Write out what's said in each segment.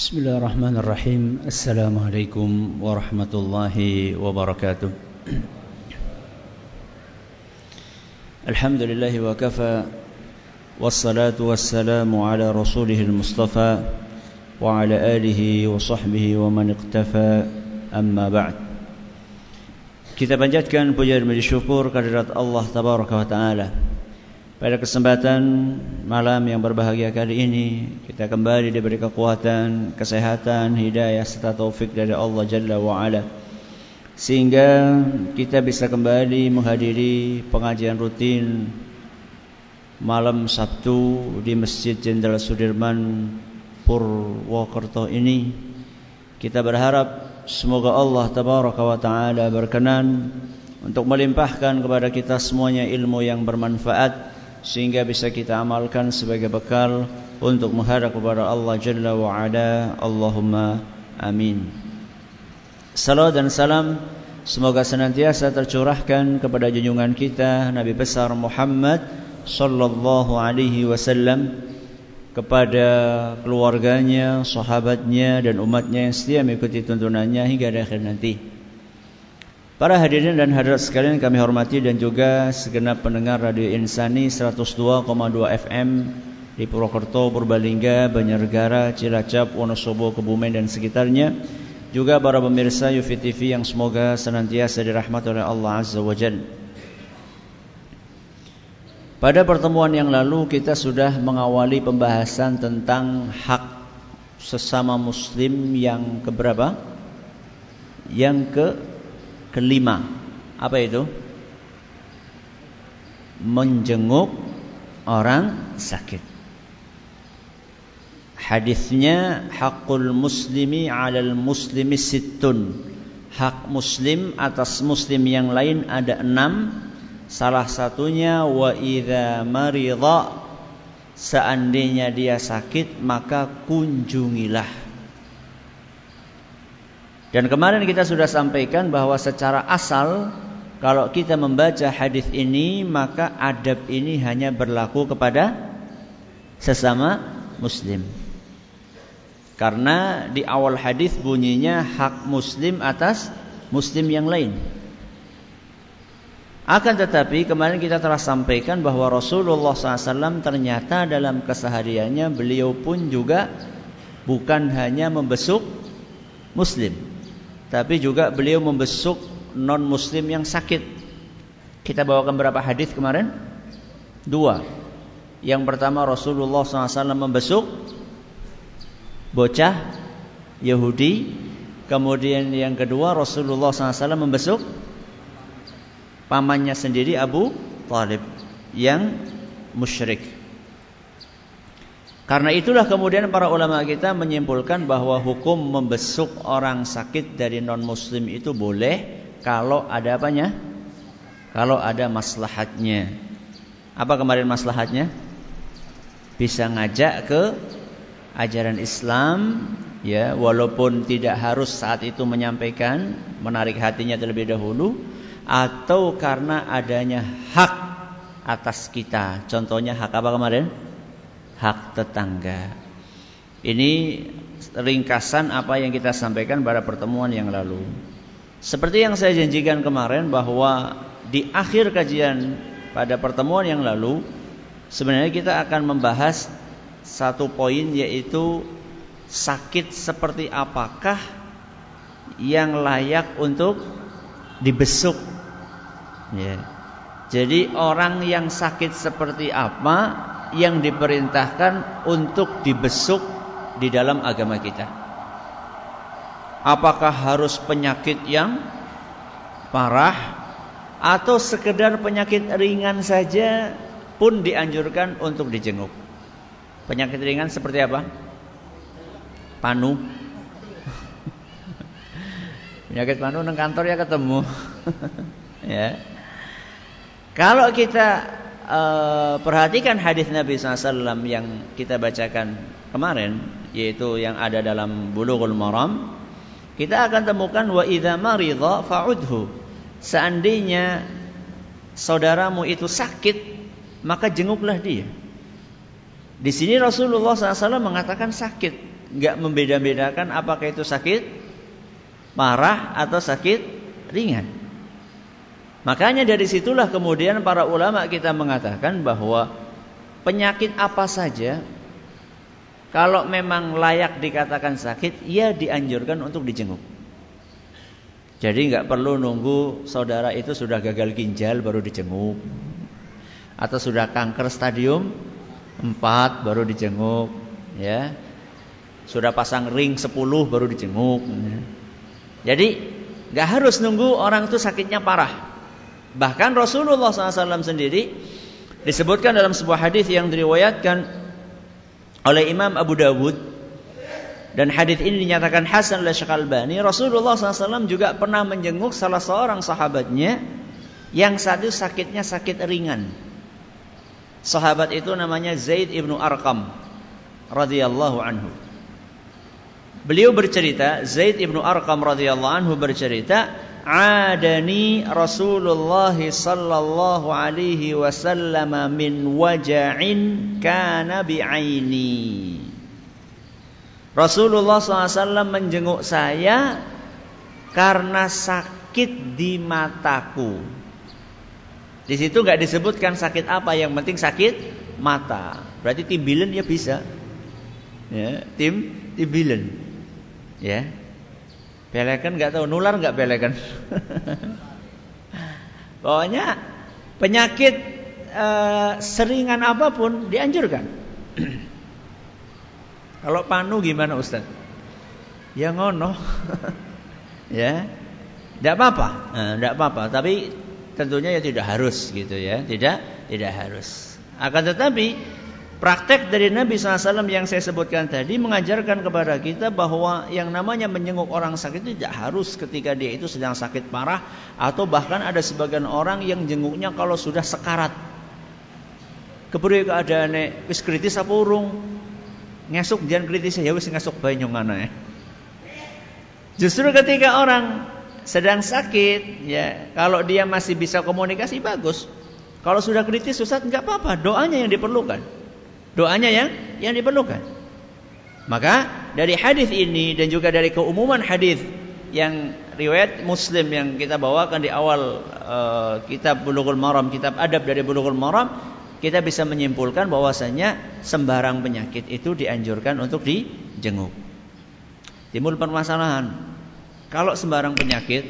بسم الله الرحمن الرحيم. السلام عليكم ورحمة الله وبركاته. الحمد لله وكفى والصلاة والسلام على رسوله المصطفى وعلى آله وصحبه ومن اقتفى. أما بعد Kita panjatkan puja dan syukur kehadirat Allah Tabaraka wa Pada kesempatan malam yang berbahagia kali ini Kita kembali diberi kekuatan, kesehatan, hidayah serta taufik dari Allah Jalla wa'ala Sehingga kita bisa kembali menghadiri pengajian rutin Malam Sabtu di Masjid Jenderal Sudirman Purwokerto ini. Kita berharap semoga Allah Tabaraka wa Ta'ala berkenan Untuk melimpahkan kepada kita semuanya ilmu yang bermanfaat sehingga bisa kita amalkan sebagai bekal untuk menghadap kepada Allah Jalla wa Ala. Allahumma amin. Salam dan salam semoga senantiasa tercurahkan kepada junjungan kita Nabi besar Muhammad sallallahu alaihi wasallam kepada keluarganya, sahabatnya dan umatnya yang setia mengikuti tuntunannya hingga akhir nanti. Para hadirin dan hadirat sekalian kami hormati dan juga segenap pendengar Radio Insani 102,2 FM di Purwokerto, Purbalingga, Banjarnegara, Cilacap, Wonosobo, Kebumen dan sekitarnya. Juga para pemirsa Yufi TV yang semoga senantiasa dirahmati oleh Allah Azza wa Jalla. Pada pertemuan yang lalu kita sudah mengawali pembahasan tentang hak sesama muslim yang keberapa? Yang ke kelima. Apa itu? Menjenguk orang sakit. Hadisnya hakul muslimi 'alal muslimi sittun. Hak muslim atas muslim yang lain ada enam. Salah satunya wa idza marida seandainya dia sakit maka kunjungilah dan kemarin kita sudah sampaikan bahwa secara asal kalau kita membaca hadis ini maka adab ini hanya berlaku kepada sesama muslim. Karena di awal hadis bunyinya hak muslim atas muslim yang lain. Akan tetapi kemarin kita telah sampaikan bahwa Rasulullah SAW ternyata dalam kesehariannya beliau pun juga bukan hanya membesuk muslim tapi juga beliau membesuk non muslim yang sakit. Kita bawakan berapa hadis kemarin? Dua. Yang pertama Rasulullah SAW membesuk bocah Yahudi. Kemudian yang kedua Rasulullah SAW membesuk pamannya sendiri Abu Talib yang musyrik. Karena itulah kemudian para ulama kita menyimpulkan bahwa hukum membesuk orang sakit dari non muslim itu boleh kalau ada apanya? Kalau ada maslahatnya. Apa kemarin maslahatnya? Bisa ngajak ke ajaran Islam ya walaupun tidak harus saat itu menyampaikan menarik hatinya terlebih dahulu atau karena adanya hak atas kita. Contohnya hak apa kemarin? Hak tetangga. Ini ringkasan apa yang kita sampaikan pada pertemuan yang lalu. Seperti yang saya janjikan kemarin bahwa di akhir kajian pada pertemuan yang lalu sebenarnya kita akan membahas satu poin yaitu sakit seperti apakah yang layak untuk dibesuk. Ya. Jadi orang yang sakit seperti apa yang diperintahkan untuk dibesuk di dalam agama kita. Apakah harus penyakit yang parah atau sekedar penyakit ringan saja pun dianjurkan untuk dijenguk. Penyakit ringan seperti apa? Panu. penyakit panu neng kantor ya ketemu. ya. Kalau kita uh, perhatikan hadis Nabi SAW yang kita bacakan kemarin, yaitu yang ada dalam Bulughul Maram, kita akan temukan wa idza marida fa'udhu. Seandainya saudaramu itu sakit, maka jenguklah dia. Di sini Rasulullah SAW mengatakan sakit. nggak membeda-bedakan apakah itu sakit parah atau sakit ringan. Makanya dari situlah kemudian para ulama kita mengatakan bahwa penyakit apa saja kalau memang layak dikatakan sakit, ia dianjurkan untuk dijenguk. Jadi nggak perlu nunggu saudara itu sudah gagal ginjal baru dijenguk, atau sudah kanker stadium 4 baru dijenguk, ya sudah pasang ring 10 baru dijenguk. Jadi nggak harus nunggu orang itu sakitnya parah. Bahkan Rasulullah SAW sendiri disebutkan dalam sebuah hadis yang diriwayatkan oleh Imam Abu Dawud dan hadis ini dinyatakan hasan oleh Syekh Albani. Rasulullah SAW juga pernah menjenguk salah seorang sahabatnya yang satu sakitnya sakit ringan. Sahabat itu namanya Zaid ibnu Arqam radhiyallahu anhu. Beliau bercerita, Zaid ibnu Arqam radhiyallahu anhu bercerita, "Adani Rasulullah sallallahu alaihi wasallam min waja'in kana bi'aini." Rasulullah SAW menjenguk saya karena sakit di mataku. Di situ nggak disebutkan sakit apa, yang penting sakit mata. Berarti timbilen ya bisa. Ya, tim timbilen. Ya. Belekan nggak tahu nular nggak belekan. Pokoknya penyakit e, seringan apa pun dianjurkan. Kalau panu gimana Ustaz? Ya ngono. ya. Tidak apa-apa. Tidak nah, apa-apa, tapi tentunya ya tidak harus gitu ya. Tidak tidak harus. Akan tetapi Praktek dari Nabi SAW yang saya sebutkan tadi mengajarkan kepada kita bahwa yang namanya menjenguk orang sakit itu tidak harus ketika dia itu sedang sakit parah atau bahkan ada sebagian orang yang jenguknya kalau sudah sekarat. Keburu keadaan wis kritis apa urung? Ngesuk jangan kritis ya wis ngesuk banyu ya. Justru ketika orang sedang sakit ya kalau dia masih bisa komunikasi bagus. Kalau sudah kritis Ustaz nggak apa-apa, doanya yang diperlukan. Doanya yang yang diperlukan. Maka dari hadis ini dan juga dari keumuman hadis yang riwayat Muslim yang kita bawakan di awal uh, kitab Bulughul Maram, kitab adab dari Bulughul Maram, kita bisa menyimpulkan bahwasanya sembarang penyakit itu dianjurkan untuk dijenguk. Timbul permasalahan. Kalau sembarang penyakit,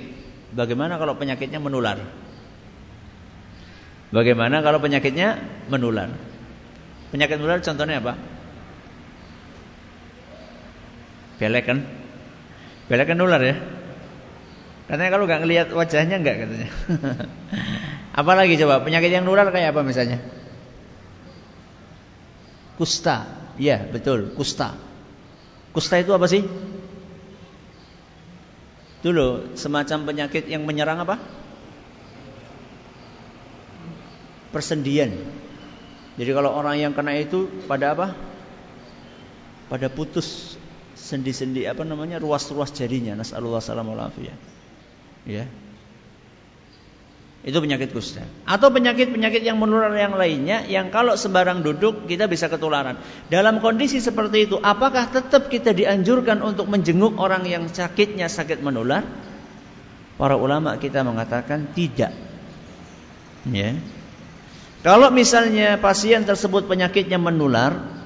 bagaimana kalau penyakitnya menular? Bagaimana kalau penyakitnya menular? Penyakit menular contohnya apa? Belek kan? Belek kan nular ya? Katanya kalau nggak ngelihat wajahnya nggak katanya. Apalagi coba penyakit yang nular kayak apa misalnya? Kusta, iya betul kusta. Kusta itu apa sih? Dulu semacam penyakit yang menyerang apa? Persendian. Jadi kalau orang yang kena itu pada apa? Pada putus sendi-sendi apa namanya ruas-ruas jarinya. Nasallallahu alaihi Ya. Itu penyakit kusta. Atau penyakit-penyakit yang menular yang lainnya yang kalau sembarang duduk kita bisa ketularan. Dalam kondisi seperti itu, apakah tetap kita dianjurkan untuk menjenguk orang yang sakitnya sakit menular? Para ulama kita mengatakan tidak. Ya. Kalau misalnya pasien tersebut penyakitnya menular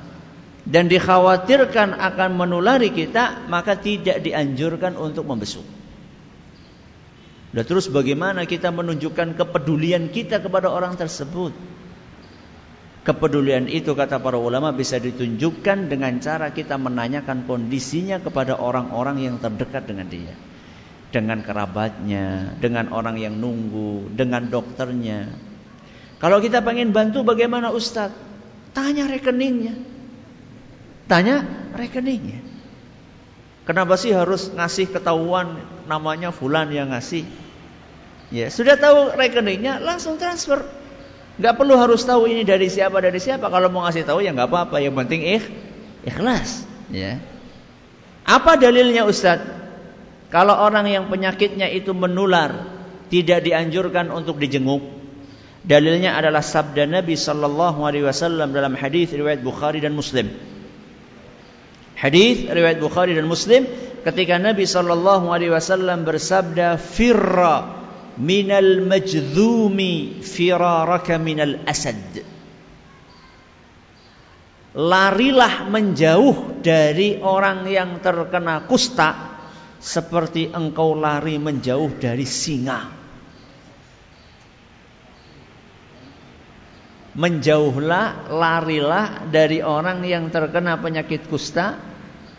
dan dikhawatirkan akan menulari kita, maka tidak dianjurkan untuk membesuk. Dan terus bagaimana kita menunjukkan kepedulian kita kepada orang tersebut? Kepedulian itu kata para ulama bisa ditunjukkan dengan cara kita menanyakan kondisinya kepada orang-orang yang terdekat dengan dia. Dengan kerabatnya, dengan orang yang nunggu, dengan dokternya, kalau kita pengen bantu bagaimana Ustadz? Tanya rekeningnya. Tanya rekeningnya. Kenapa sih harus ngasih ketahuan namanya fulan yang ngasih? Ya, sudah tahu rekeningnya langsung transfer. Gak perlu harus tahu ini dari siapa dari siapa. Kalau mau ngasih tahu ya nggak apa-apa. Yang penting ikh, ikhlas. Ya. Apa dalilnya Ustadz? Kalau orang yang penyakitnya itu menular, tidak dianjurkan untuk dijenguk. Dalilnya adalah sabda Nabi sallallahu alaihi wasallam dalam hadis riwayat Bukhari dan Muslim. Hadis riwayat Bukhari dan Muslim ketika Nabi sallallahu alaihi wasallam bersabda firra minal majdzumi firaraka minal asad. Larilah menjauh dari orang yang terkena kusta seperti engkau lari menjauh dari singa. Menjauhlah, larilah dari orang yang terkena penyakit kusta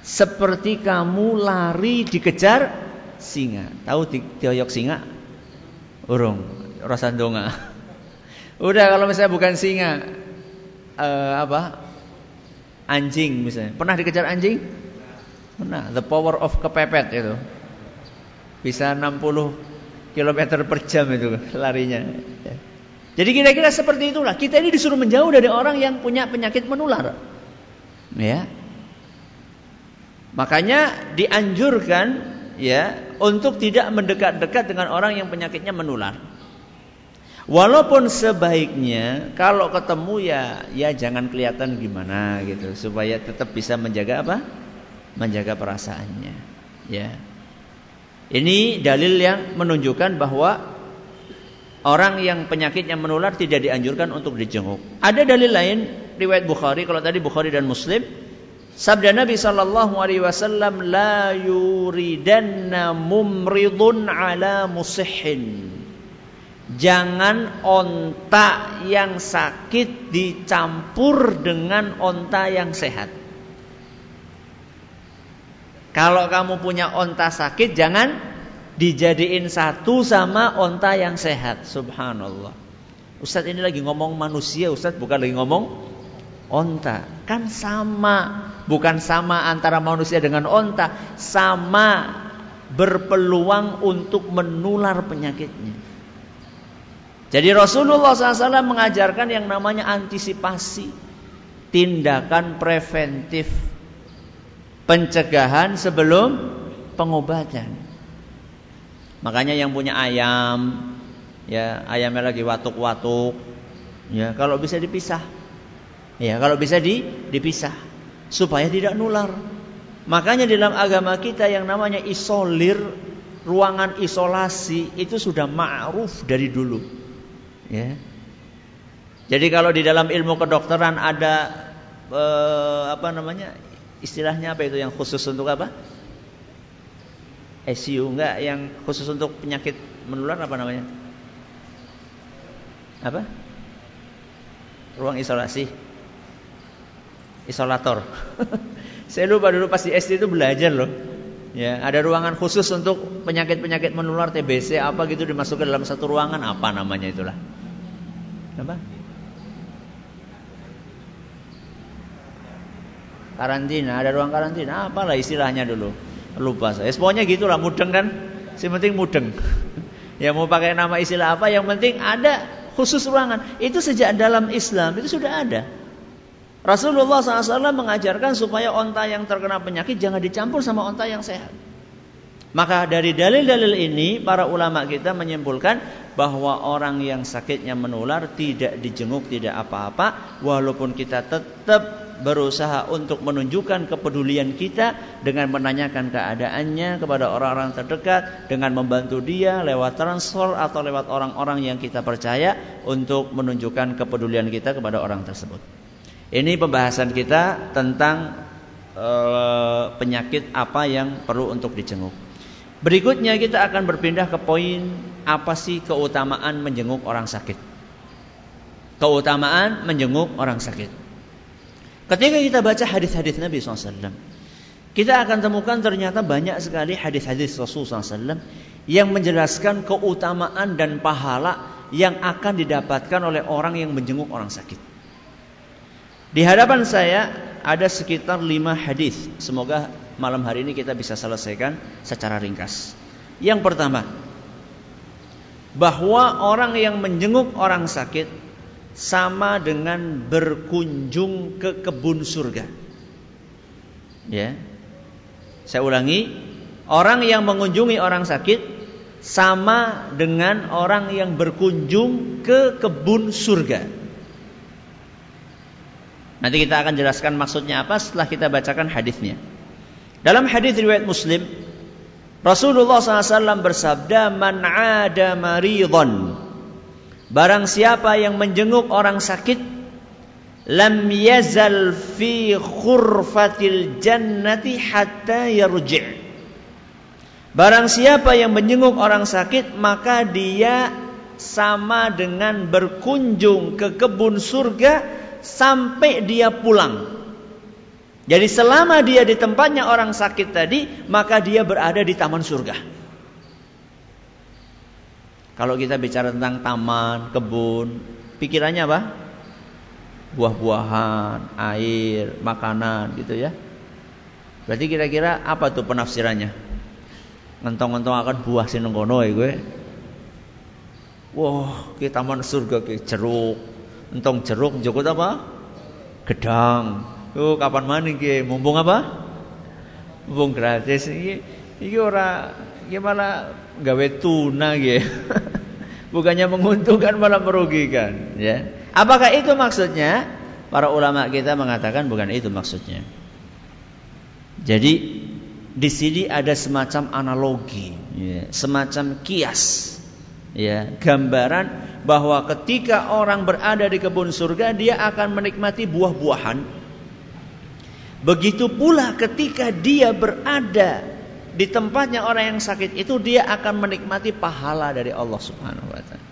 seperti kamu lari dikejar singa. Tahu dioyok singa? Urung, rasandonga. Udah kalau misalnya bukan singa, uh, apa? Anjing misalnya. Pernah dikejar anjing? Pernah. The power of kepepet itu. Bisa 60 km per jam itu larinya. Jadi kira-kira seperti itulah. Kita ini disuruh menjauh dari orang yang punya penyakit menular. Ya. Makanya dianjurkan ya untuk tidak mendekat-dekat dengan orang yang penyakitnya menular. Walaupun sebaiknya kalau ketemu ya ya jangan kelihatan gimana gitu supaya tetap bisa menjaga apa? Menjaga perasaannya. Ya. Ini dalil yang menunjukkan bahwa orang yang penyakitnya menular tidak dianjurkan untuk dijenguk. Ada dalil lain riwayat Bukhari kalau tadi Bukhari dan Muslim sabda Nabi sallallahu alaihi wasallam la yuridanna mumridun ala musihhin. Jangan onta yang sakit dicampur dengan onta yang sehat. Kalau kamu punya onta sakit jangan dijadiin satu sama onta yang sehat. Subhanallah. Ustadz ini lagi ngomong manusia, Ustadz bukan lagi ngomong onta. Kan sama, bukan sama antara manusia dengan onta, sama berpeluang untuk menular penyakitnya. Jadi Rasulullah SAW mengajarkan yang namanya antisipasi, tindakan preventif, pencegahan sebelum pengobatan. Makanya yang punya ayam, ya ayamnya lagi watuk-watuk, ya kalau bisa dipisah, ya kalau bisa di, dipisah supaya tidak nular. Makanya dalam agama kita yang namanya isolir, ruangan isolasi itu sudah ma'ruf dari dulu. Ya. Jadi kalau di dalam ilmu kedokteran ada eh, apa namanya istilahnya apa itu yang khusus untuk apa? ICU enggak yang khusus untuk penyakit menular apa namanya? Apa? Ruang isolasi. Isolator. Saya lupa dulu pas di SD itu belajar loh. Ya, ada ruangan khusus untuk penyakit-penyakit menular TBC apa gitu dimasukkan dalam satu ruangan apa namanya itulah. Apa? Karantina, ada ruang karantina, apalah istilahnya dulu. Lupa saya. Pokoknya gitulah mudeng kan. Si penting mudeng. ya mau pakai nama istilah apa yang penting ada khusus ruangan. Itu sejak dalam Islam itu sudah ada. Rasulullah SAW mengajarkan supaya onta yang terkena penyakit jangan dicampur sama onta yang sehat. Maka dari dalil-dalil ini para ulama kita menyimpulkan bahwa orang yang sakitnya menular tidak dijenguk tidak apa-apa walaupun kita tetap berusaha untuk menunjukkan kepedulian kita dengan menanyakan keadaannya kepada orang-orang terdekat dengan membantu dia lewat transfer atau lewat orang-orang yang kita percaya untuk menunjukkan kepedulian kita kepada orang tersebut. Ini pembahasan kita tentang e, penyakit apa yang perlu untuk dijenguk. Berikutnya kita akan berpindah ke poin apa sih keutamaan menjenguk orang sakit. Keutamaan menjenguk orang sakit. Ketika kita baca hadis-hadis Nabi SAW, kita akan temukan ternyata banyak sekali hadis-hadis Rasulullah SAW yang menjelaskan keutamaan dan pahala yang akan didapatkan oleh orang yang menjenguk orang sakit. Di hadapan saya ada sekitar lima hadis. Semoga malam hari ini kita bisa selesaikan secara ringkas. Yang pertama, bahwa orang yang menjenguk orang sakit sama dengan berkunjung ke kebun surga. Ya. Saya ulangi, orang yang mengunjungi orang sakit sama dengan orang yang berkunjung ke kebun surga. Nanti kita akan jelaskan maksudnya apa setelah kita bacakan hadisnya. Dalam hadis riwayat Muslim, Rasulullah SAW bersabda, "Man 'ada maridhan." Barang siapa yang menjenguk orang sakit, lam yazal fi khurfatil jannati hatta yarji'. Barang siapa yang menjenguk orang sakit, maka dia sama dengan berkunjung ke kebun surga sampai dia pulang. Jadi selama dia di tempatnya orang sakit tadi, maka dia berada di taman surga. Kalau kita bicara tentang taman, kebun, pikirannya apa? Buah-buahan, air, makanan gitu ya. Berarti kira-kira apa tuh penafsirannya? Ngentong-ngentong akan buah sinengkono ya gue. Wah, kita taman surga ke jeruk. Entong jeruk, jeruk apa? Gedang, Oh, kapan mana ki? Mumpung apa? Mumpung gratis iki iki ora iki malah gawe tuna ki. Bukannya menguntungkan malah merugikan, ya. Apakah itu maksudnya? Para ulama kita mengatakan bukan itu maksudnya. Jadi di sini ada semacam analogi, ya, semacam kias, ya, gambaran bahwa ketika orang berada di kebun surga dia akan menikmati buah-buahan Begitu pula ketika dia berada di tempatnya orang yang sakit itu dia akan menikmati pahala dari Allah Subhanahu wa taala.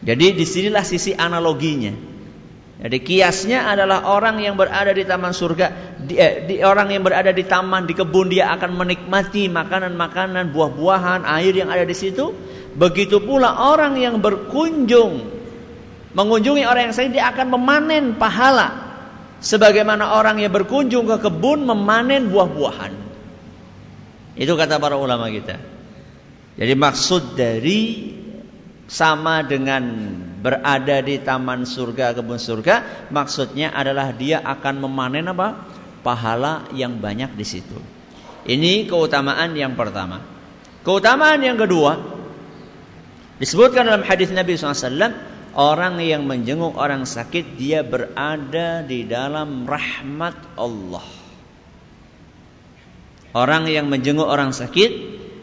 Jadi di sinilah sisi analoginya. Jadi kiasnya adalah orang yang berada di taman surga, di, eh, di, orang yang berada di taman, di kebun dia akan menikmati makanan-makanan, buah-buahan, air yang ada di situ. Begitu pula orang yang berkunjung mengunjungi orang yang sakit dia akan memanen pahala sebagaimana orang yang berkunjung ke kebun memanen buah-buahan. Itu kata para ulama kita. Jadi maksud dari sama dengan berada di taman surga, kebun surga, maksudnya adalah dia akan memanen apa? Pahala yang banyak di situ. Ini keutamaan yang pertama. Keutamaan yang kedua disebutkan dalam hadis Nabi SAW Orang yang menjenguk orang sakit dia berada di dalam rahmat Allah. Orang yang menjenguk orang sakit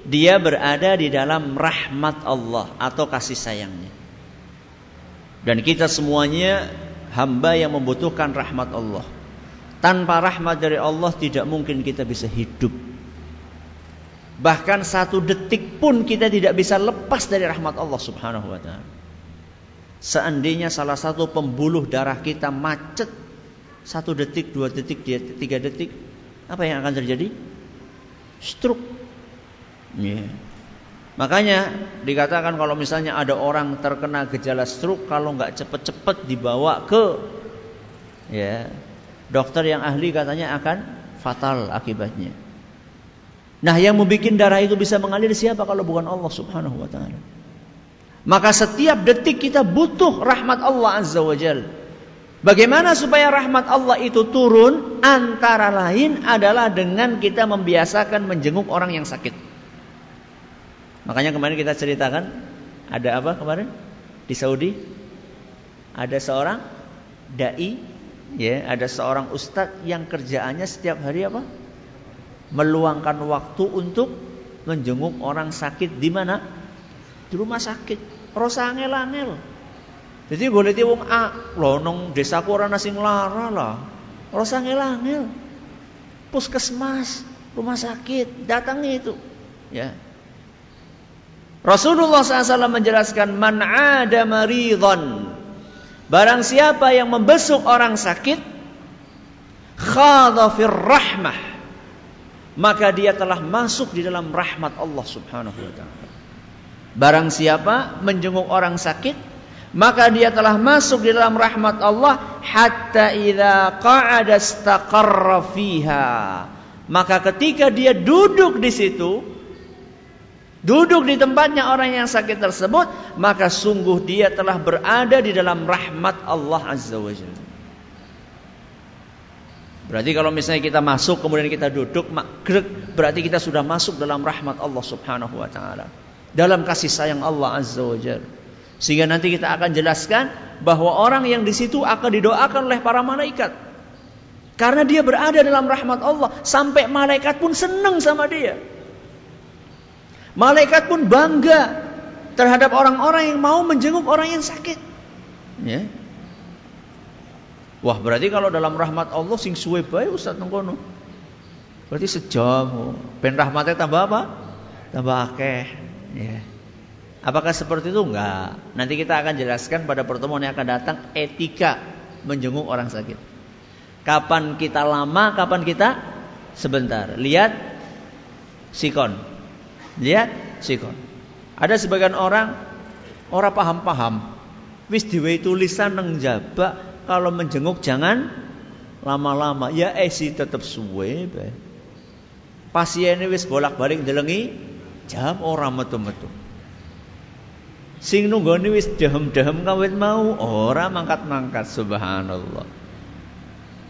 dia berada di dalam rahmat Allah atau kasih sayangnya. Dan kita semuanya hamba yang membutuhkan rahmat Allah. Tanpa rahmat dari Allah tidak mungkin kita bisa hidup. Bahkan satu detik pun kita tidak bisa lepas dari rahmat Allah Subhanahu wa taala. Seandainya salah satu pembuluh darah kita macet satu detik, dua detik, tiga detik, apa yang akan terjadi? Stroke. Yeah. Makanya dikatakan kalau misalnya ada orang terkena gejala stroke, kalau nggak cepet-cepet dibawa ke ya dokter yang ahli katanya akan fatal akibatnya. Nah yang membuat darah itu bisa mengalir siapa kalau bukan Allah Subhanahu Wa Taala? Maka setiap detik kita butuh rahmat Allah Azza wa Jal. Bagaimana supaya rahmat Allah itu turun? Antara lain adalah dengan kita membiasakan menjenguk orang yang sakit. Makanya kemarin kita ceritakan ada apa kemarin di Saudi? Ada seorang dai, ya, ada seorang ustadz yang kerjaannya setiap hari apa? Meluangkan waktu untuk menjenguk orang sakit di mana? Di rumah sakit. Rasa angel-angel. Jadi boleh ti wong A, lho nang desaku ora ana lara lah. Rasa angel-angel. Puskesmas, rumah sakit, datangi itu. Ya. Rasulullah SAW menjelaskan man ada maridhan. Barang siapa yang membesuk orang sakit, khadha fir rahmah. Maka dia telah masuk di dalam rahmat Allah Subhanahu wa taala. Barang siapa menjenguk orang sakit, maka dia telah masuk di dalam rahmat Allah hatta idza qa'ada istaqarra fiha. Maka ketika dia duduk di situ, duduk di tempatnya orang yang sakit tersebut, maka sungguh dia telah berada di dalam rahmat Allah Azza wa Jalla. Berarti kalau misalnya kita masuk kemudian kita duduk, berarti kita sudah masuk dalam rahmat Allah Subhanahu wa taala dalam kasih sayang Allah Azza wa Jalla. Sehingga nanti kita akan jelaskan bahwa orang yang di situ akan didoakan oleh para malaikat. Karena dia berada dalam rahmat Allah sampai malaikat pun senang sama dia. Malaikat pun bangga terhadap orang-orang yang mau menjenguk orang yang sakit. Ya. Wah, berarti kalau dalam rahmat Allah sing suwe bae Ustaz nengkono. Berarti sejam. Ben rahmatnya tambah apa? Tambah akeh. Ya. Apakah seperti itu? Enggak. Nanti kita akan jelaskan pada pertemuan yang akan datang etika menjenguk orang sakit. Kapan kita lama, kapan kita sebentar. Lihat sikon. Lihat sikon. Ada sebagian orang orang paham-paham. Wis diwe tulisan neng jabak kalau menjenguk jangan lama-lama. Ya eh sih tetap suwe be. Pasien wis bolak-balik delengi jam orang metu-metu. Sing nunggoni wis dehem-dehem kawit mau ora mangkat-mangkat subhanallah.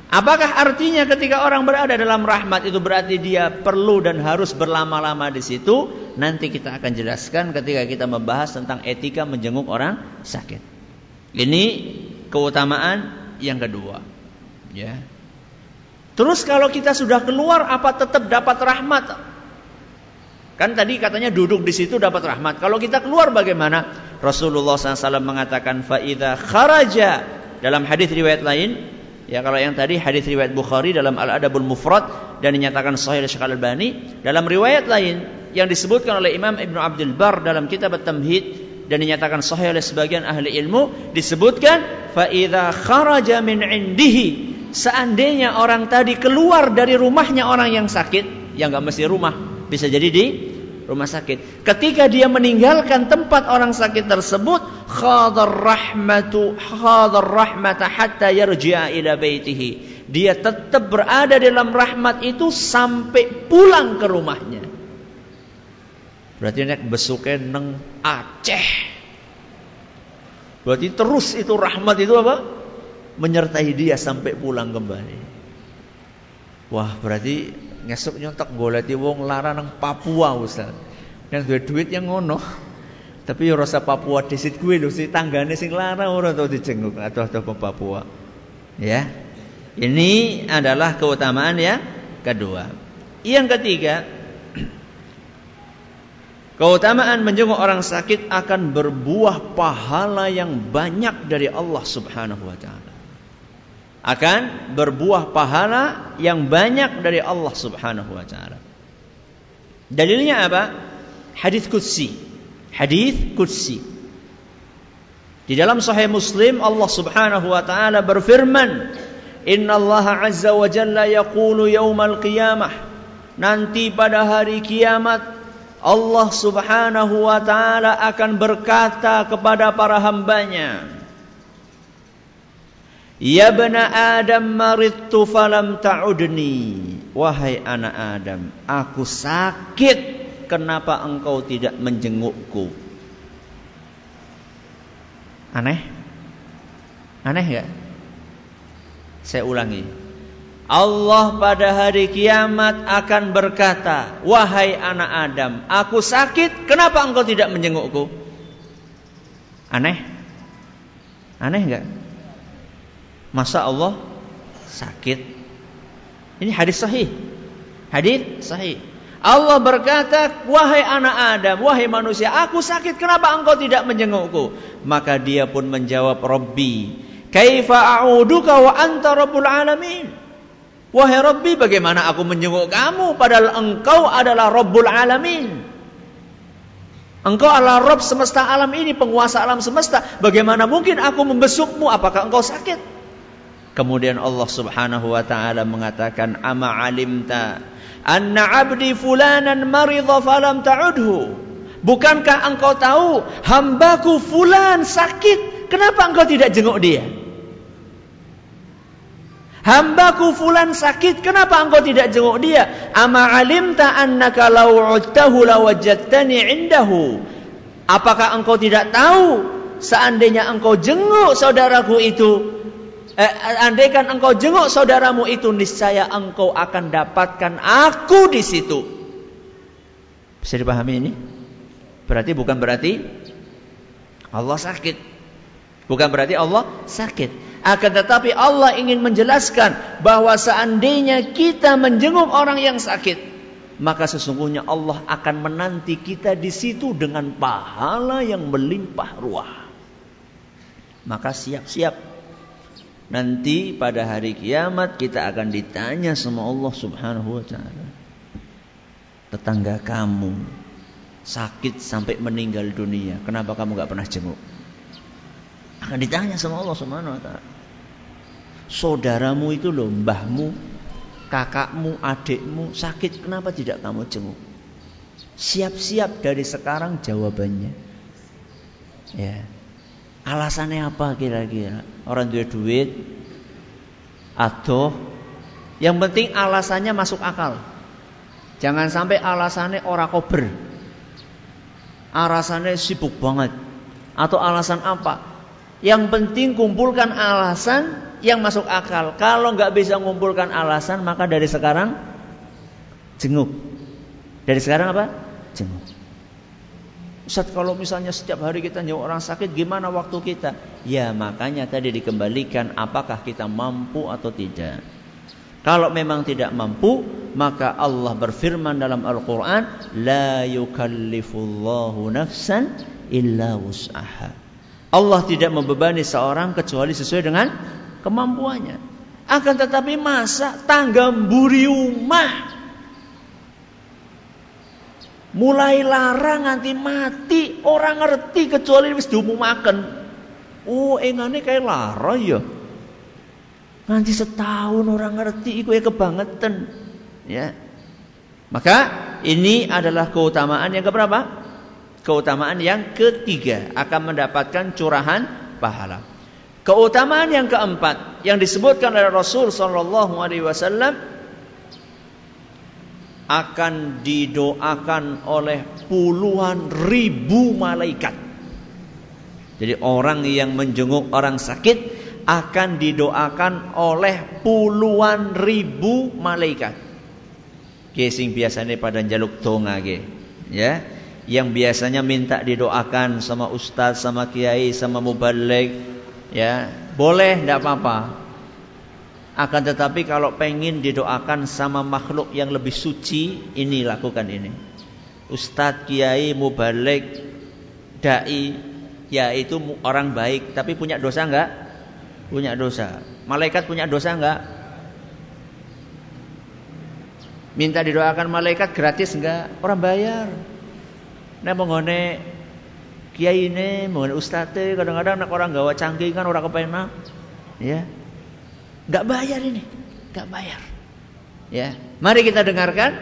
Apakah artinya ketika orang berada dalam rahmat itu berarti dia perlu dan harus berlama-lama di situ? Nanti kita akan jelaskan ketika kita membahas tentang etika menjenguk orang sakit. Ini keutamaan yang kedua. Ya. Terus kalau kita sudah keluar apa tetap dapat rahmat? Kan tadi katanya duduk di situ dapat rahmat. Kalau kita keluar bagaimana? Rasulullah SAW mengatakan faida kharaja dalam hadis riwayat lain. Ya kalau yang tadi hadis riwayat Bukhari dalam Al Adabul Mufrad dan dinyatakan sahih Syekh Al Albani. Dalam riwayat lain yang disebutkan oleh Imam Ibnu Abdul Bar dalam kitab At-Tamhid dan dinyatakan sahih oleh sebagian ahli ilmu disebutkan faida kharaja min indihi seandainya orang tadi keluar dari rumahnya orang yang sakit yang nggak mesti rumah bisa jadi di rumah sakit. Ketika dia meninggalkan tempat orang sakit tersebut, khadar rahmatu khadar rahmata hatta yarji'a ila baitihi. Dia tetap berada dalam rahmat itu sampai pulang ke rumahnya. Berarti nek besuke neng Aceh. Berarti terus itu rahmat itu apa? Menyertai dia sampai pulang kembali. Wah, berarti ngesuk nyontok goleti wong lara nang Papua Ustaz. Yang duwe duit yang ngono. Tapi ya rasa Papua disit gue lho si tanggane sing lara ora tau dijenguk atau atau ke Papua. Ya. Ini adalah keutamaan ya kedua. Yang ketiga, keutamaan menjenguk orang sakit akan berbuah pahala yang banyak dari Allah Subhanahu wa taala akan berbuah pahala yang banyak dari Allah Subhanahu wa taala. Dalilnya apa? Hadis qudsi. Hadis qudsi. Di dalam sahih Muslim Allah Subhanahu wa taala berfirman, "Inna Allah azza wa jalla yaqulu yaumal qiyamah." Nanti pada hari kiamat Allah Subhanahu wa taala akan berkata kepada para hambanya, Ya bena Adam maridtu falam ta'udni. Wahai anak Adam, aku sakit. Kenapa engkau tidak menjengukku? Aneh? Aneh ya? Saya ulangi. Allah pada hari kiamat akan berkata, "Wahai anak Adam, aku sakit, kenapa engkau tidak menjengukku?" Aneh? Aneh enggak? Masa Allah sakit? Ini hadis sahih. Hadis sahih. Allah berkata, "Wahai anak Adam, wahai manusia, aku sakit, kenapa engkau tidak menjengukku?" Maka dia pun menjawab, "Rabbi, kaifa a'uduka wa anta rabbul alamin?" Wahai Rabbi, bagaimana aku menjenguk kamu padahal engkau adalah Rabbul Alamin? Engkau adalah Rabb semesta alam ini, penguasa alam semesta. Bagaimana mungkin aku membesukmu? Apakah engkau sakit? Kemudian Allah Subhanahu wa taala mengatakan, "Ama alimta anna 'abdi fulanan maridha falam ta'udhu?" Bukankah engkau tahu hambaku fulan sakit, kenapa engkau tidak jenguk dia? Hambaku fulan sakit, kenapa engkau tidak jenguk dia? Ama alimta annaka law 'udtahu lawajadtani 'indahu? Apakah engkau tidak tahu seandainya engkau jenguk saudaraku itu, eh, andaikan engkau jenguk saudaramu itu niscaya engkau akan dapatkan aku di situ. Bisa dipahami ini? Berarti bukan berarti Allah sakit. Bukan berarti Allah sakit. Akan tetapi Allah ingin menjelaskan bahwa seandainya kita menjenguk orang yang sakit, maka sesungguhnya Allah akan menanti kita di situ dengan pahala yang melimpah ruah. Maka siap-siap. Nanti pada hari kiamat kita akan ditanya sama Allah Subhanahu wa taala. Tetangga kamu sakit sampai meninggal dunia, kenapa kamu gak pernah jenguk? Akan ditanya sama Allah Subhanahu wa taala. Saudaramu itu loh, mbahmu, kakakmu, adikmu sakit, kenapa tidak kamu jenguk? Siap-siap dari sekarang jawabannya. Ya. Alasannya apa kira-kira? Orang duit duit atau yang penting alasannya masuk akal. Jangan sampai alasannya ora kober. Alasannya sibuk banget. Atau alasan apa? Yang penting kumpulkan alasan yang masuk akal. Kalau nggak bisa mengumpulkan alasan, maka dari sekarang jenguk. Dari sekarang apa? Jenguk. Ustaz kalau misalnya setiap hari kita jenguk orang sakit, gimana waktu kita? Ya makanya tadi dikembalikan apakah kita mampu atau tidak. Kalau memang tidak mampu, maka Allah berfirman dalam Al-Quran, La yukallifullahu nafsan illa wus'aha. Allah tidak membebani seorang kecuali sesuai dengan kemampuannya. Akan tetapi masa tangga mburi rumah mulai larang nganti mati orang ngerti kecuali wis makan. Oh, engane kayak lara ya. Nanti setahun orang ngerti iku ya kebangetan. Ya. Maka ini adalah keutamaan yang keberapa? Keutamaan yang ketiga akan mendapatkan curahan pahala. Keutamaan yang keempat yang disebutkan oleh Rasul Shallallahu Alaihi Wasallam akan didoakan oleh puluhan ribu malaikat. Jadi orang yang menjenguk orang sakit akan didoakan oleh puluhan ribu malaikat. Gesing biasanya pada jaluk tonga ya yang biasanya minta didoakan sama ustaz, sama kiai, sama mubalik, ya boleh, tidak apa-apa. Akan tetapi kalau pengen didoakan sama makhluk yang lebih suci, ini lakukan ini. Ustadz, kiai, mubalik, dai, ya itu orang baik, tapi punya dosa enggak? Punya dosa. Malaikat punya dosa enggak? Minta didoakan malaikat gratis enggak? Orang bayar. Nek menggone kiai ini, menggone ustate, kadang-kadang nak orang gawa canggih kan orang kepenak, ya, nggak bayar ini, nggak bayar, ya. Mari kita dengarkan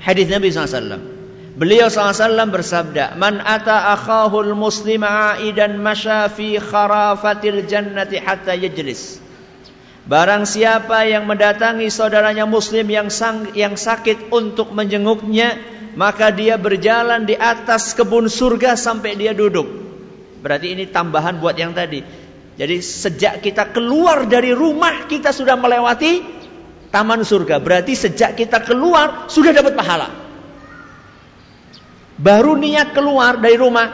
hadis Nabi SAW. Beliau SAW bersabda, Man ata akhahul muslim aidan masya fi kharafatil jannati hatta yajlis. Barang siapa yang mendatangi saudaranya muslim yang sang, yang sakit untuk menjenguknya, maka dia berjalan di atas kebun surga sampai dia duduk. Berarti ini tambahan buat yang tadi. Jadi sejak kita keluar dari rumah kita sudah melewati taman surga. Berarti sejak kita keluar sudah dapat pahala. Baru niat keluar dari rumah,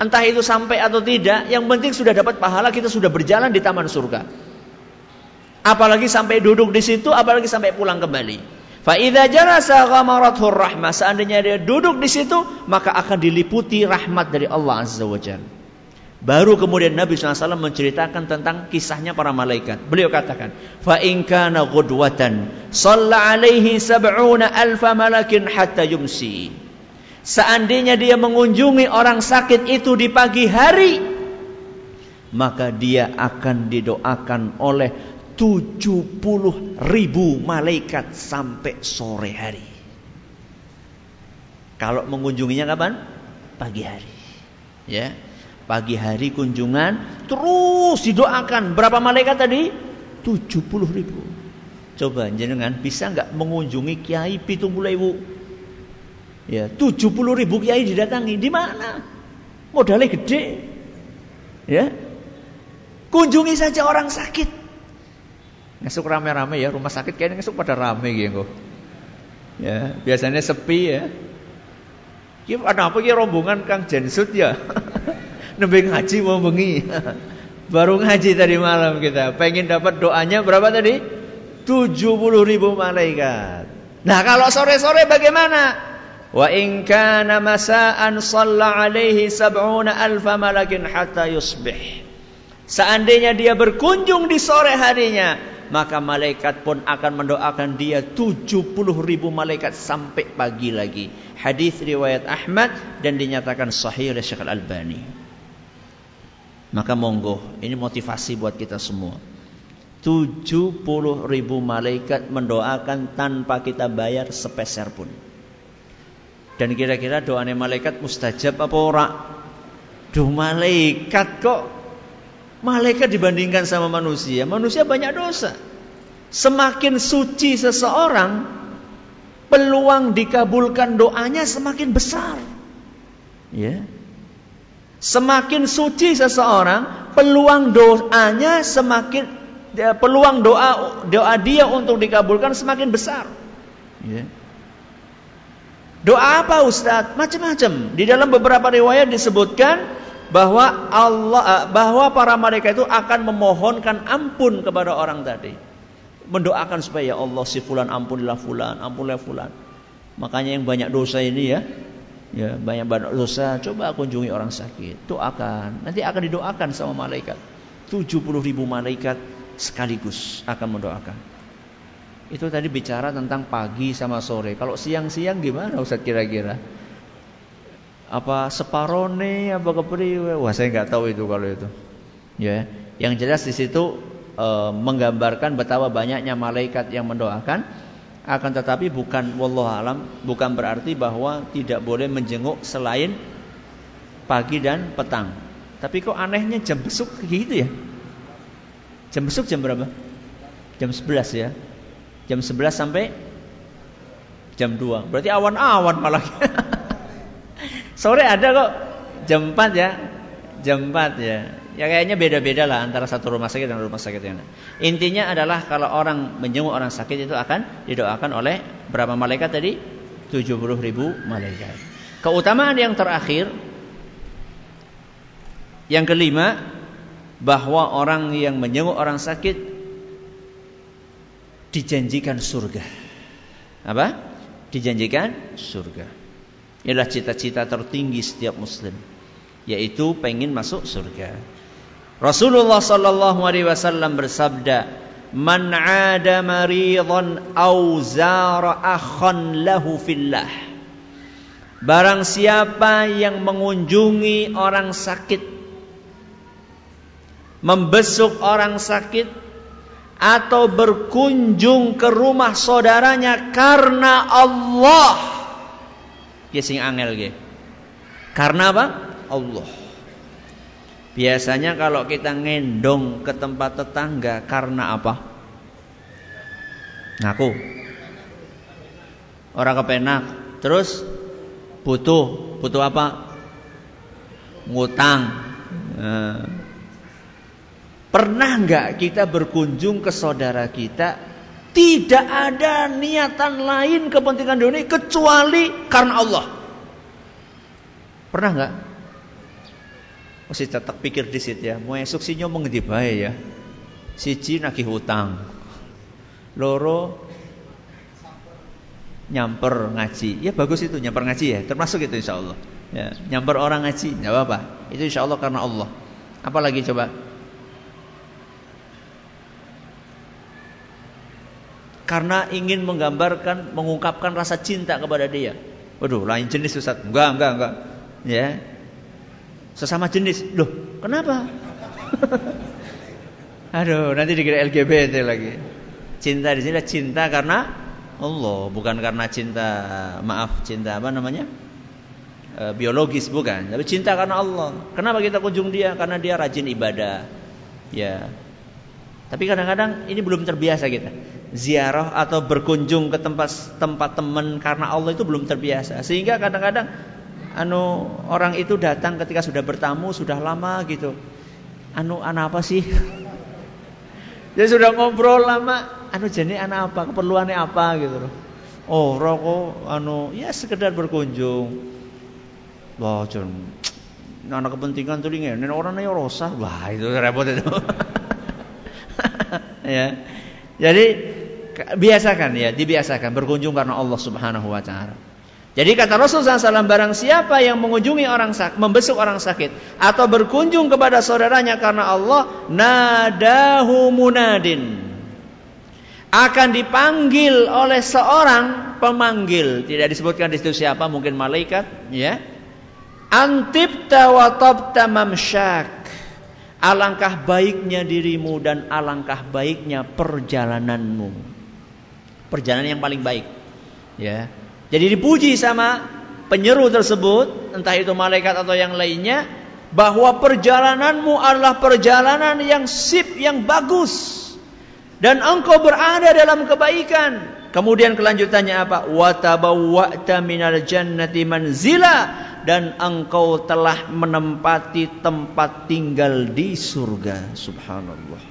entah itu sampai atau tidak, yang penting sudah dapat pahala kita sudah berjalan di taman surga. Apalagi sampai duduk di situ, apalagi sampai pulang kembali. Fa'idha jalasa ghamarathur rahmah. Seandainya dia duduk di situ, maka akan diliputi rahmat dari Allah Azza wa Jalla. Baru kemudian Nabi SAW menceritakan tentang kisahnya para malaikat. Beliau katakan, Fa in kana ghudwatan, salla alaihi alfa malakin hatta yumsi. Seandainya dia mengunjungi orang sakit itu di pagi hari, maka dia akan didoakan oleh 70 ribu malaikat sampai sore hari. Kalau mengunjunginya kapan? Pagi hari. Ya. Pagi hari kunjungan terus didoakan. Berapa malaikat tadi? 70 ribu. Coba jenengan bisa nggak mengunjungi kiai pitung ibu? Ya, 70 ribu kiai didatangi. Di mana? Modalnya gede. Ya. Kunjungi saja orang sakit. Ngesuk rame-rame ya, rumah sakit kayaknya ngesuk pada rame gitu. Ya, biasanya sepi ya. Ki ada apa ki rombongan Kang Jensut ya? Nembe ngaji mau bengi. Baru ngaji tadi malam kita. Pengen dapat doanya berapa tadi? 70 ribu malaikat. Nah kalau sore-sore bagaimana? Wa in kana masa'an shalla alaihi sab'una alfa malakin hatta yusbih. Seandainya dia berkunjung di sore harinya, maka malaikat pun akan mendoakan dia 70 ribu malaikat sampai pagi lagi. Hadis riwayat Ahmad dan dinyatakan sahih oleh Syekh Al-Albani. Maka monggo, ini motivasi buat kita semua. 70 ribu malaikat mendoakan tanpa kita bayar sepeser pun. Dan kira-kira doanya malaikat mustajab apa ora? Duh malaikat kok Malaikat dibandingkan sama manusia, manusia banyak dosa. Semakin suci seseorang, peluang dikabulkan doanya semakin besar. Ya. Semakin suci seseorang, peluang doanya semakin peluang doa doa dia untuk dikabulkan semakin besar. Ya. Doa apa Ustaz? Macam-macam. Di dalam beberapa riwayat disebutkan bahwa Allah eh, bahwa para malaikat itu akan memohonkan ampun kepada orang tadi. Mendoakan supaya ya Allah si fulan ampunilah fulan, ampunilah fulan. Makanya yang banyak dosa ini ya, ya banyak banyak dosa. Coba kunjungi orang sakit. Doakan. Nanti akan didoakan sama malaikat. 70 ribu malaikat sekaligus akan mendoakan. Itu tadi bicara tentang pagi sama sore. Kalau siang-siang gimana Ustaz kira-kira? Apa separone apa kepriwe wah saya nggak tahu itu kalau itu. Ya yang jelas di situ e, menggambarkan betapa banyaknya malaikat yang mendoakan akan tetapi bukan wallahu alam bukan berarti bahwa tidak boleh menjenguk selain pagi dan petang. Tapi kok anehnya jam besuk gitu ya? Jam besuk jam berapa? Jam 11 ya. Jam 11 sampai jam 2. Berarti awan-awan malah. Sore ada kok jam 4 ya. Jam 4 ya. Ya kayaknya beda-beda lah antara satu rumah sakit dan rumah sakit yang lain. Intinya adalah kalau orang menjenguk orang sakit itu akan didoakan oleh berapa malaikat tadi? 70 ribu malaikat. Keutamaan yang terakhir yang kelima bahwa orang yang menjenguk orang sakit dijanjikan surga. Apa? Dijanjikan surga. Inilah cita-cita tertinggi setiap muslim yaitu pengen masuk surga. Rasulullah sallallahu alaihi wasallam bersabda, "Man 'ada maridan aw zara akhan lahu fillah." Barang siapa yang mengunjungi orang sakit, membesuk orang sakit atau berkunjung ke rumah saudaranya karena Allah. Ya sing angel ge. Karena apa? Allah. Biasanya kalau kita ngendong ke tempat tetangga karena apa? Ngaku. Orang kepenak. Terus butuh, butuh apa? Ngutang. Nah. Pernah nggak kita berkunjung ke saudara kita tidak ada niatan lain kepentingan dunia kecuali karena Allah? Pernah nggak? Mesti tetap pikir di situ ya. Mau esok sih nyomong di bae ya. Siji nagih hutang. Loro nyamper ngaji. Ya bagus itu nyamper ngaji ya. Termasuk itu insya Allah. Ya, nyamper orang ngaji, nggak apa-apa. Itu insya Allah karena Allah. Apalagi coba? Karena ingin menggambarkan, mengungkapkan rasa cinta kepada dia. Waduh, lain jenis Ustaz. Enggak, enggak, enggak. Ya, Sesama jenis. Loh, kenapa? Aduh, nanti dikira LGBT lagi. Cinta di sini cinta karena Allah, bukan karena cinta maaf, cinta apa namanya? E, biologis bukan, tapi cinta karena Allah. Kenapa kita kunjung dia? Karena dia rajin ibadah. Ya. Tapi kadang-kadang ini belum terbiasa kita. Ziarah atau berkunjung ke tempat tempat teman karena Allah itu belum terbiasa. Sehingga kadang-kadang anu orang itu datang ketika sudah bertamu sudah lama gitu. Anu anak apa sih? Dia sudah ngobrol lama. Anu jadi anak apa? Keperluannya apa gitu loh. Oh, rokok anu ya sekedar berkunjung. Wah, wow, anak kepentingan tuh ini orang yang rosa wah itu repot itu ya jadi biasakan ya dibiasakan berkunjung karena Allah Subhanahu Wa Taala jadi kata Rasulullah SAW barang siapa yang mengunjungi orang sakit, membesuk orang sakit atau berkunjung kepada saudaranya karena Allah nadahu munadin akan dipanggil oleh seorang pemanggil tidak disebutkan di situ siapa mungkin malaikat ya Antibta wa tabta mamsyak. Alangkah baiknya dirimu dan alangkah baiknya perjalananmu. Perjalanan yang paling baik. Ya. Jadi dipuji sama penyeru tersebut, entah itu malaikat atau yang lainnya, bahwa perjalananmu adalah perjalanan yang sip, yang bagus. Dan engkau berada dalam kebaikan. Kemudian kelanjutannya apa? Wa tabawwa'ta minal jannati manzila dan engkau telah menempati tempat tinggal di surga. Subhanallah.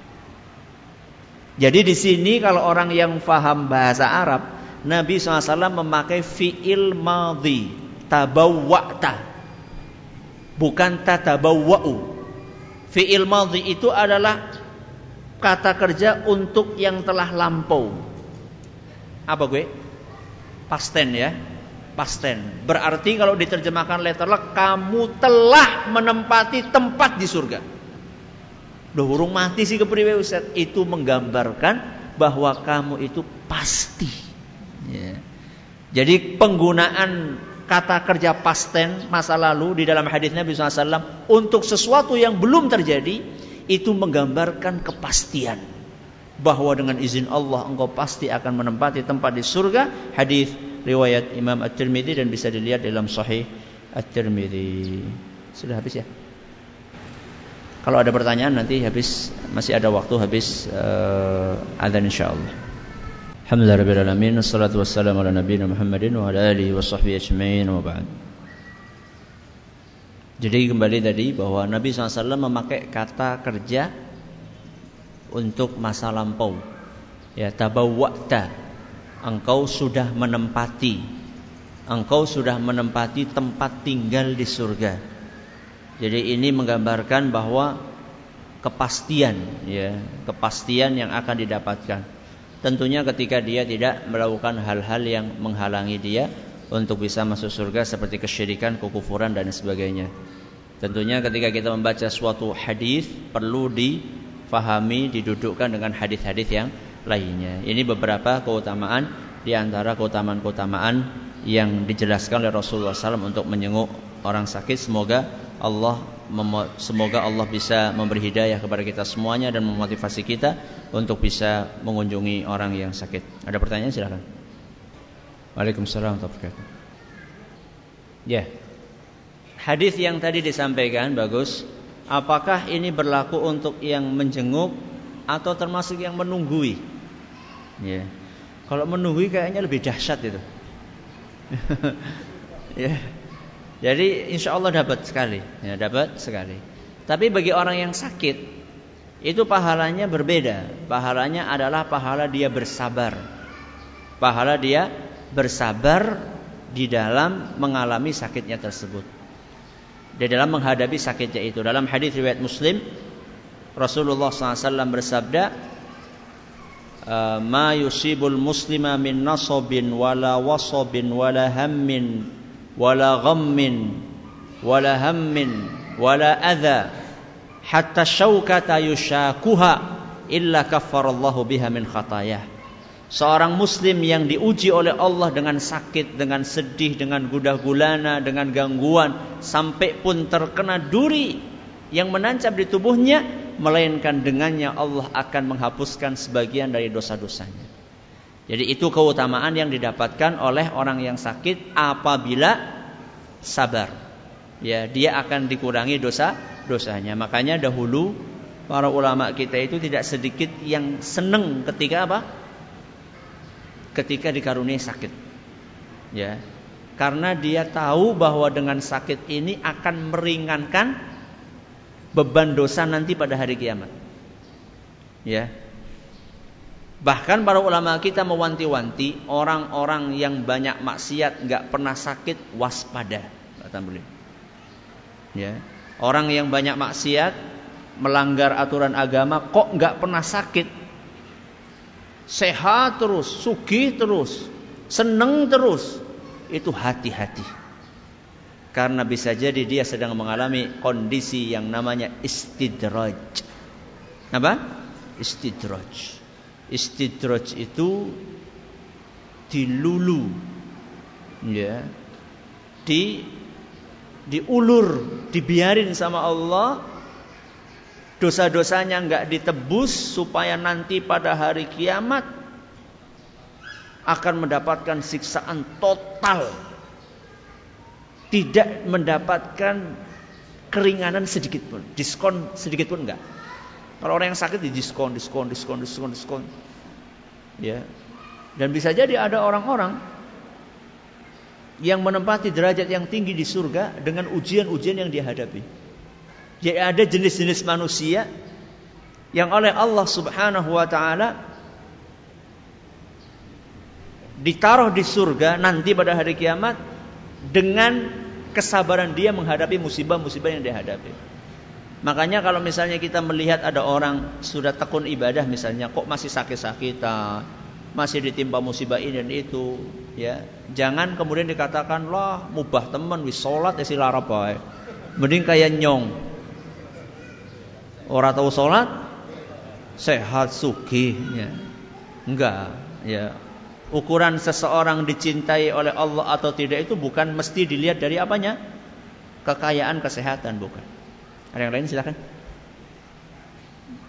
Jadi di sini kalau orang yang faham bahasa Arab, Nabi SAW memakai fi'il madhi, tabawwa'ta. Bukan tatabawwa'u. Fi'il madhi itu adalah kata kerja untuk yang telah lampau. Apa gue? Pasten ya pasten. Berarti kalau diterjemahkan letterlock kamu telah menempati tempat di surga. Duh burung mati sih Ustaz. Itu menggambarkan bahwa kamu itu pasti. Ya. Jadi penggunaan kata kerja pasten masa lalu di dalam hadis Nabi SAW untuk sesuatu yang belum terjadi itu menggambarkan kepastian bahwa dengan izin Allah engkau pasti akan menempati tempat di surga. Hadis riwayat Imam At-Tirmidzi dan bisa dilihat dalam Sahih At-Tirmidzi. Sudah habis ya? Kalau ada pertanyaan nanti habis masih ada waktu habis uh, adzan insyaallah. Alhamdulillah. Jadi kembali tadi bahwa Nabi SAW memakai kata kerja untuk masa lampau. Ya tabawwa'ta engkau sudah menempati engkau sudah menempati tempat tinggal di surga. Jadi ini menggambarkan bahwa kepastian ya, kepastian yang akan didapatkan. Tentunya ketika dia tidak melakukan hal-hal yang menghalangi dia untuk bisa masuk surga seperti kesyirikan, kekufuran dan sebagainya. Tentunya ketika kita membaca suatu hadis perlu difahami, didudukkan dengan hadis-hadis yang lainnya. Ini beberapa keutamaan di antara keutamaan-keutamaan yang dijelaskan oleh Rasulullah SAW untuk menyenguk orang sakit. Semoga Allah semoga Allah bisa memberi hidayah kepada kita semuanya dan memotivasi kita untuk bisa mengunjungi orang yang sakit. Ada pertanyaan silakan. Waalaikumsalam warahmatullahi Ya. Hadis yang tadi disampaikan bagus. Apakah ini berlaku untuk yang menjenguk atau termasuk yang menunggui? Ya. Kalau menunggui kayaknya lebih dahsyat itu. ya. Jadi insya Allah dapat sekali, ya dapat sekali. Tapi bagi orang yang sakit itu pahalanya berbeda. Pahalanya adalah pahala dia bersabar. Pahala dia bersabar di dalam mengalami sakitnya tersebut. Di dalam menghadapi sakitnya itu. Dalam hadis riwayat Muslim, Rasulullah SAW bersabda, ma yusibul muslima min nasabin wala wasabin wala hammin wala ghammin wala hammin wala adha hatta syaukata yushakuha illa kaffarallahu biha min khatayah Seorang muslim yang diuji oleh Allah dengan sakit, dengan sedih, dengan gudah gulana, dengan gangguan sampai pun terkena duri yang menancap di tubuhnya melainkan dengannya Allah akan menghapuskan sebagian dari dosa-dosanya. Jadi itu keutamaan yang didapatkan oleh orang yang sakit apabila sabar. Ya, dia akan dikurangi dosa-dosanya. Makanya dahulu para ulama kita itu tidak sedikit yang seneng ketika apa? Ketika dikaruniai sakit. Ya. Karena dia tahu bahwa dengan sakit ini akan meringankan beban dosa nanti pada hari kiamat. Ya. Bahkan para ulama kita mewanti-wanti orang-orang yang banyak maksiat nggak pernah sakit waspada kata. Ya. Orang yang banyak maksiat, melanggar aturan agama, kok nggak pernah sakit? Sehat terus, sugih terus, seneng terus. Itu hati-hati. Karena bisa jadi dia sedang mengalami kondisi yang namanya istidraj. Apa? Istidraj. Istidraj itu dilulu ya. Di diulur dibiarin sama Allah. Dosa-dosanya nggak ditebus supaya nanti pada hari kiamat akan mendapatkan siksaan total. Tidak mendapatkan keringanan sedikit pun diskon sedikit pun enggak kalau orang yang sakit di diskon diskon diskon diskon diskon ya dan bisa jadi ada orang-orang yang menempati derajat yang tinggi di surga dengan ujian-ujian yang dihadapi. Jadi ada jenis-jenis manusia yang oleh Allah Subhanahu wa taala ditaruh di surga nanti pada hari kiamat dengan kesabaran dia menghadapi musibah-musibah yang dihadapi. Makanya kalau misalnya kita melihat ada orang sudah tekun ibadah misalnya kok masih sakit-sakitan, masih ditimpa musibah ini dan itu, ya. Jangan kemudian dikatakan lah mubah teman wis salat ya silara bae. Mending kayak nyong. Orang tahu salat sehat suki ya. Enggak, ya. Ukuran seseorang dicintai oleh Allah atau tidak itu bukan mesti dilihat dari apanya? Kekayaan, kesehatan bukan. Ada yang lain silakan.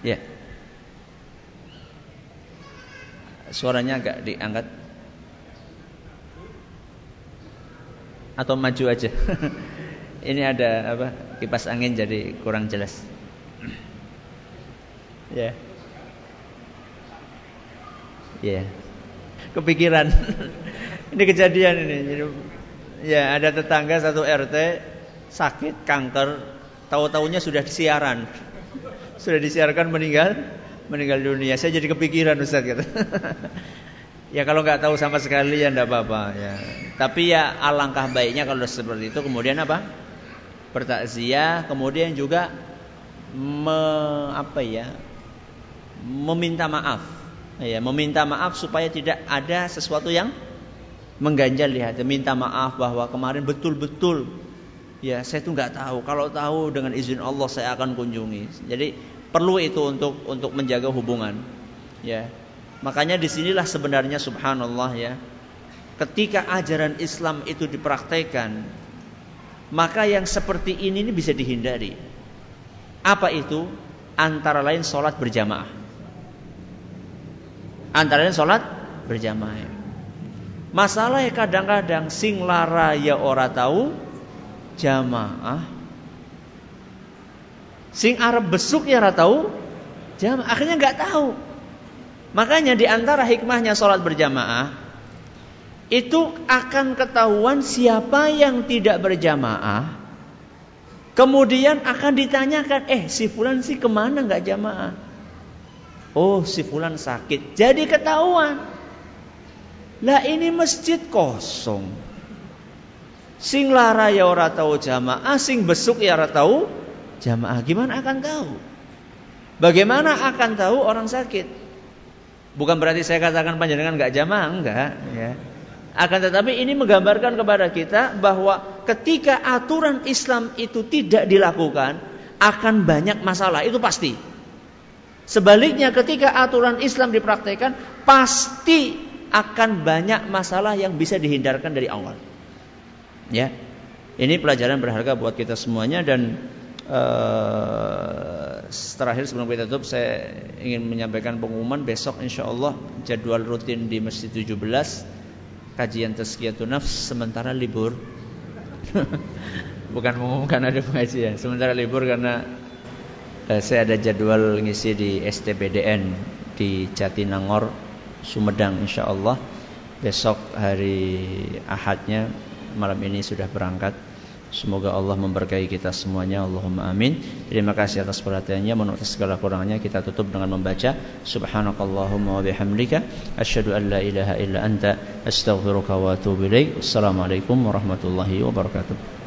Ya. Suaranya agak diangkat Atau maju aja Ini ada apa kipas angin jadi kurang jelas Ya. Ya. Kepikiran Ini kejadian ini Ya ada tetangga satu RT Sakit kanker Tahu-tahunya sudah disiaran Sudah disiarkan meninggal meninggal dunia. Saya jadi kepikiran Ustaz gitu. ya kalau nggak tahu sama sekali ya ndak apa-apa ya. Tapi ya alangkah baiknya kalau seperti itu kemudian apa? Bertakziah, kemudian juga me, apa ya? meminta maaf. Ya, meminta maaf supaya tidak ada sesuatu yang mengganjal di hati. Minta maaf bahwa kemarin betul-betul ya saya tuh nggak tahu. Kalau tahu dengan izin Allah saya akan kunjungi. Jadi Perlu itu untuk untuk menjaga hubungan. Ya. Makanya di sinilah sebenarnya subhanallah ya. Ketika ajaran Islam itu dipraktekkan, maka yang seperti ini, ini bisa dihindari. Apa itu? Antara lain sholat berjamaah. Antara lain sholat berjamaah. Masalah ya kadang-kadang sing lara ya ora tahu jamaah Sing Arab besuk ya ratau jam akhirnya nggak tahu. Makanya di antara hikmahnya sholat berjamaah itu akan ketahuan siapa yang tidak berjamaah. Kemudian akan ditanyakan, eh si fulan sih ke mana nggak jamaah? Oh si fulan sakit, jadi ketahuan. Lah ini masjid kosong. Sing lara ya ora tahu jamaah, sing besuk ya ora tahu jamaah. Gimana akan tahu? Bagaimana akan tahu orang sakit? Bukan berarti saya katakan panjenengan nggak jamaah, enggak. Ya. Akan tetapi ini menggambarkan kepada kita bahwa ketika aturan Islam itu tidak dilakukan, akan banyak masalah. Itu pasti. Sebaliknya ketika aturan Islam dipraktekkan, pasti akan banyak masalah yang bisa dihindarkan dari awal. Ya. Ini pelajaran berharga buat kita semuanya dan Uh, terakhir sebelum kita tutup saya ingin menyampaikan pengumuman. Besok insya Allah jadwal rutin di Masjid 17 kajian tazkiyatun nafs sementara libur. Bukan mengumumkan ada pengajian sementara libur karena uh, saya ada jadwal ngisi di STPDN di Jatinangor Sumedang insya Allah. Besok hari Ahadnya malam ini sudah berangkat. Semoga Allah memberkahi kita semuanya. Allahumma amin. Terima kasih atas perhatiannya. Menurut segala kurangnya. Kita tutup dengan membaca Subhanakallahumma wa bihamdika Asyadu an la ilaha illa anta Astaghfiruka wa atubu ilaik. Assalamualaikum warahmatullahi wabarakatuh